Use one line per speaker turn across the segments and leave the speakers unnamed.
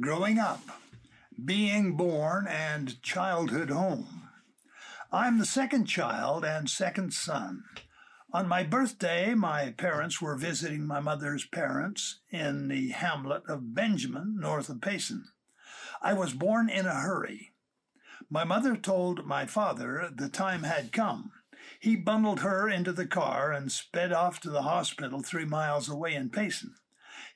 growing up, being born, and childhood home. I'm the second child and second son. On my birthday, my parents were visiting my mother's parents in the hamlet of Benjamin, north of Payson. I was born in a hurry. My mother told my father the time had come. He bundled her into the car and sped off to the hospital three miles away in Payson.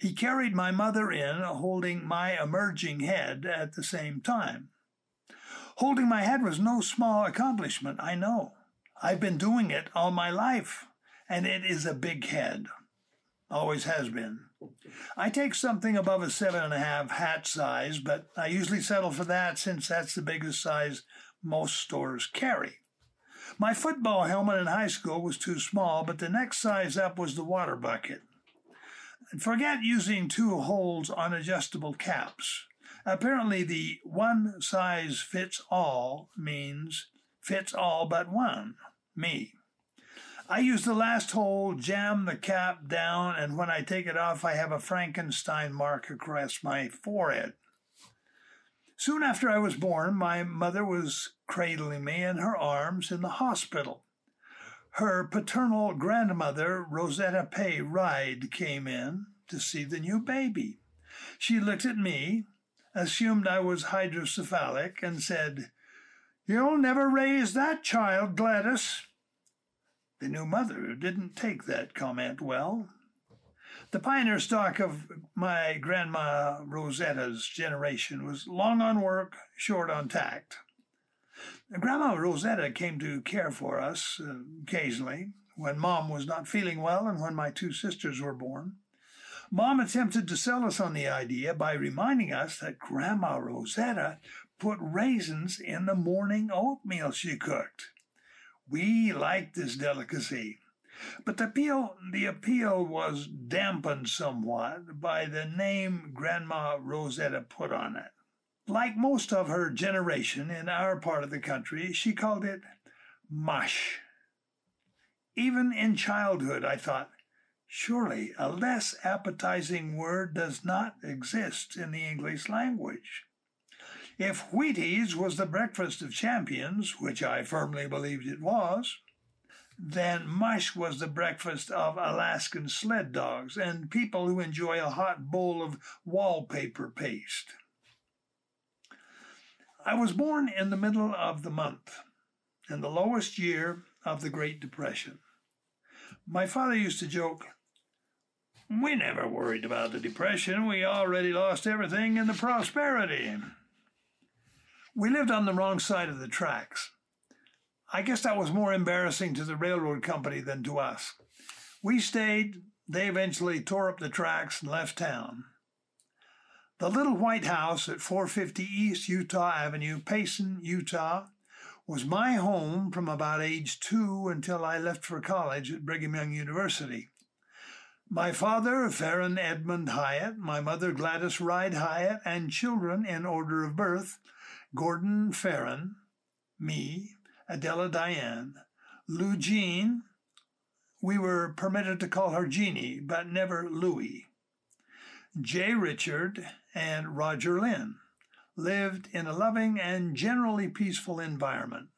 He carried my mother in, holding my emerging head at the same time. Holding my head was no small accomplishment, I know. I've been doing it all my life, and it is a big head. Always has been. I take something above a seven and a half hat size, but I usually settle for that since that's the biggest size most stores carry. My football helmet in high school was too small, but the next size up was the water bucket. Forget using two holes on adjustable caps. Apparently, the one size fits all means fits all but one, me. I use the last hole, jam the cap down, and when I take it off, I have a Frankenstein mark across my forehead. Soon after I was born, my mother was cradling me in her arms in the hospital. Her paternal grandmother, Rosetta Pay Ride, came in to see the new baby. She looked at me, assumed I was hydrocephalic, and said, You'll never raise that child, Gladys. The new mother didn't take that comment well. The pioneer stock of my grandma Rosetta's generation was long on work, short on tact. Grandma Rosetta came to care for us uh, occasionally when mom was not feeling well and when my two sisters were born. Mom attempted to sell us on the idea by reminding us that Grandma Rosetta put raisins in the morning oatmeal she cooked. We liked this delicacy. But the appeal, the appeal was dampened somewhat by the name Grandma Rosetta put on it. Like most of her generation in our part of the country, she called it mush. Even in childhood, I thought, surely a less appetizing word does not exist in the English language. If Wheaties was the breakfast of champions, which I firmly believed it was, then mush was the breakfast of Alaskan sled dogs and people who enjoy a hot bowl of wallpaper paste. I was born in the middle of the month, in the lowest year of the Great Depression. My father used to joke, We never worried about the Depression. We already lost everything in the prosperity. We lived on the wrong side of the tracks. I guess that was more embarrassing to the railroad company than to us. We stayed. They eventually tore up the tracks and left town. The little white house at 450 East Utah Avenue, Payson, Utah, was my home from about age two until I left for college at Brigham Young University. My father, Farron Edmund Hyatt, my mother, Gladys Ride Hyatt, and children in order of birth, Gordon Farron, me, Adela Diane. Lou Jean, we were permitted to call her Jeannie, but never Louie. J. Richard and Roger Lynn lived in a loving and generally peaceful environment.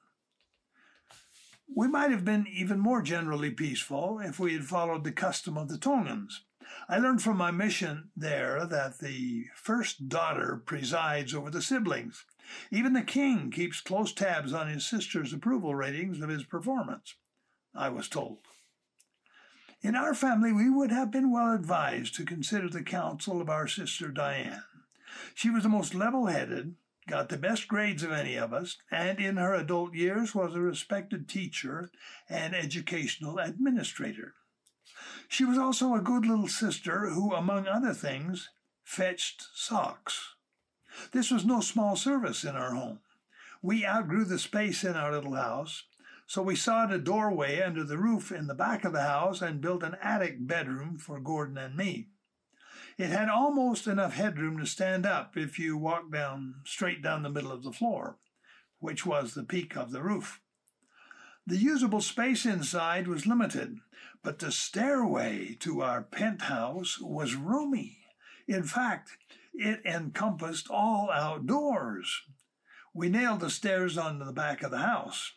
We might have been even more generally peaceful if we had followed the custom of the Tongans. I learned from my mission there that the first daughter presides over the siblings. Even the king keeps close tabs on his sister's approval ratings of his performance, I was told. In our family, we would have been well advised to consider the counsel of our sister Diane. She was the most level headed, got the best grades of any of us, and in her adult years was a respected teacher and educational administrator. She was also a good little sister who, among other things, fetched socks. This was no small service in our home. We outgrew the space in our little house, so we sawed a doorway under the roof in the back of the house and built an attic bedroom for Gordon and me. It had almost enough headroom to stand up if you walked down straight down the middle of the floor, which was the peak of the roof. The usable space inside was limited, but the stairway to our penthouse was roomy. In fact, It encompassed all outdoors. We nailed the stairs onto the back of the house.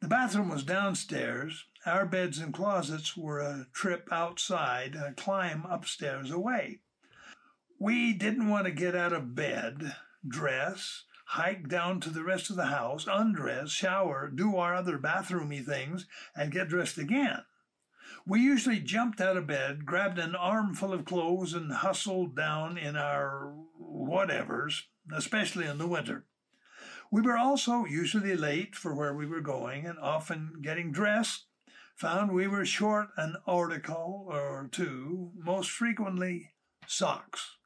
The bathroom was downstairs. Our beds and closets were a trip outside a climb upstairs away. We didn't want to get out of bed, dress, hike down to the rest of the house, undress, shower, do our other bathroomy things, and get dressed again. We usually jumped out of bed, grabbed an armful of clothes, and hustled down in our whatevers, especially in the winter. We were also usually late for where we were going, and often getting dressed, found we were short an article or two, most frequently socks.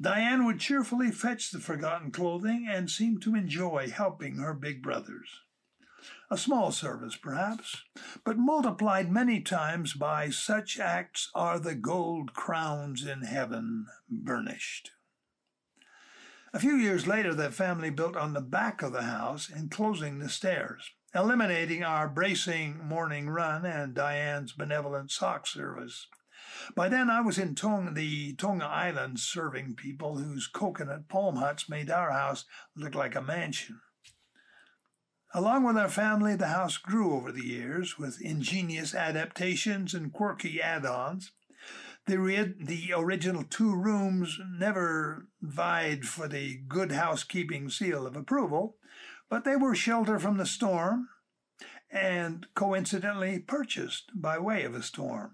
Diane would cheerfully fetch the forgotten clothing and seemed to enjoy helping her big brothers. A small service, perhaps, but multiplied many times by such acts are the gold crowns in heaven burnished. A few years later, the family built on the back of the house, enclosing the stairs, eliminating our bracing morning run and Diane's benevolent sock service. By then, I was in Tonga, the Tonga Islands serving people whose coconut palm huts made our house look like a mansion. Along with our family, the house grew over the years with ingenious adaptations and quirky add ons. The, re- the original two rooms never vied for the good housekeeping seal of approval, but they were shelter from the storm and coincidentally purchased by way of a storm.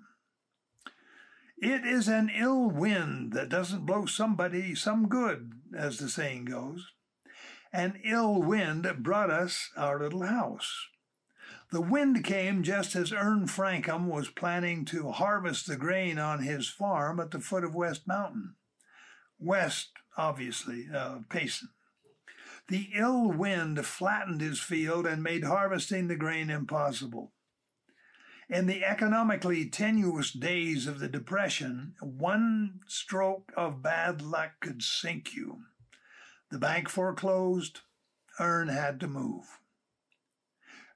It is an ill wind that doesn't blow somebody some good, as the saying goes an ill wind brought us our little house. The wind came just as Ern Frankham was planning to harvest the grain on his farm at the foot of West Mountain. West, obviously, uh, Payson. The ill wind flattened his field and made harvesting the grain impossible. In the economically tenuous days of the Depression, one stroke of bad luck could sink you. The bank foreclosed. Ern had to move.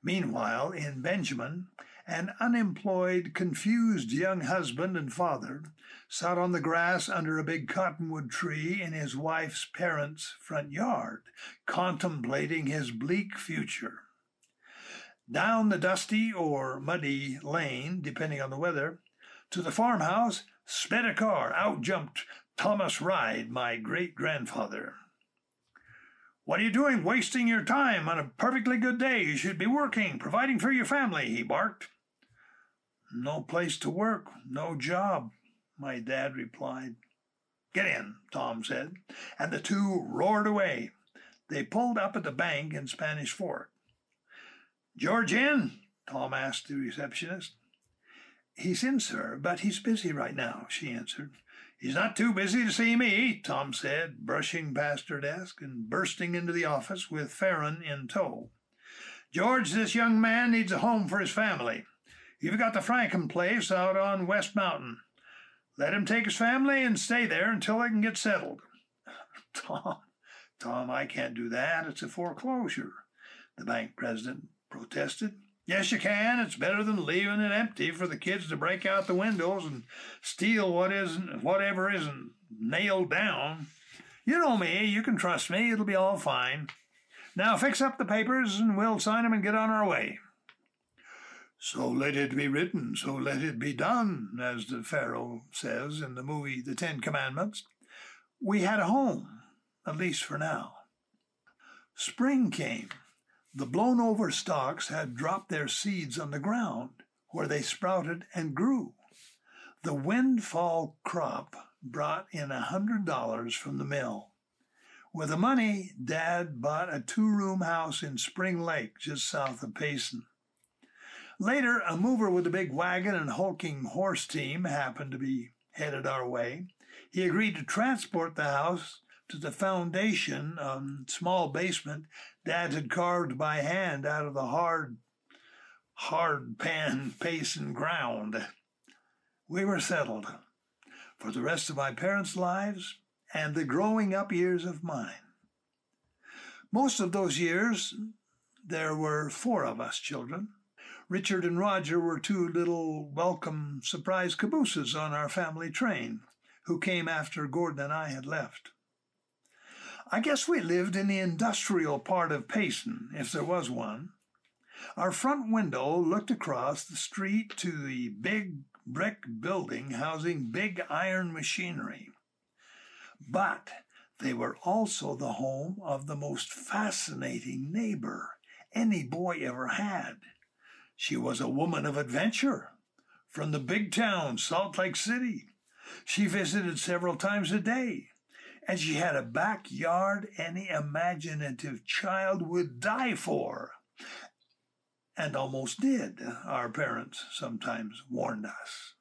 Meanwhile, in Benjamin, an unemployed, confused young husband and father sat on the grass under a big cottonwood tree in his wife's parents' front yard, contemplating his bleak future. Down the dusty or muddy lane, depending on the weather, to the farmhouse sped a car. Out jumped Thomas Ride, my great grandfather. What are you doing wasting your time on a perfectly good day? You should be working, providing for your family, he barked. No place to work, no job, my dad replied. Get in, Tom said, and the two roared away. They pulled up at the bank in Spanish Fork. George in? Tom asked the receptionist. He's in, sir, but he's busy right now, she answered. He's not too busy to see me, Tom said, brushing past her desk and bursting into the office with Farron in tow. George, this young man needs a home for his family. You've got the Frankham place out on West Mountain. Let him take his family and stay there until they can get settled. Tom, Tom, I can't do that. It's a foreclosure, the bank president protested. Yes, you can. It's better than leaving it empty for the kids to break out the windows and steal what isn't, whatever isn't nailed down. You know me. You can trust me. It'll be all fine. Now fix up the papers and we'll sign 'em and get on our way. So let it be written, so let it be done, as the Pharaoh says in the movie The Ten Commandments. We had a home, at least for now. Spring came. The blown over stalks had dropped their seeds on the ground, where they sprouted and grew. The windfall crop brought in a hundred dollars from the mill. With the money, Dad bought a two room house in Spring Lake, just south of Payson. Later, a mover with a big wagon and hulking horse team happened to be headed our way. He agreed to transport the house to the foundation, um, small basement Dad had carved by hand out of the hard, hard pan Payson ground. We were settled for the rest of my parents' lives and the growing up years of mine. Most of those years, there were four of us children. Richard and Roger were two little welcome surprise cabooses on our family train who came after Gordon and I had left. I guess we lived in the industrial part of Payson, if there was one. Our front window looked across the street to the big brick building housing big iron machinery. But they were also the home of the most fascinating neighbor any boy ever had. She was a woman of adventure from the big town, Salt Lake City. She visited several times a day, and she had a backyard any imaginative child would die for. And almost did, our parents sometimes warned us.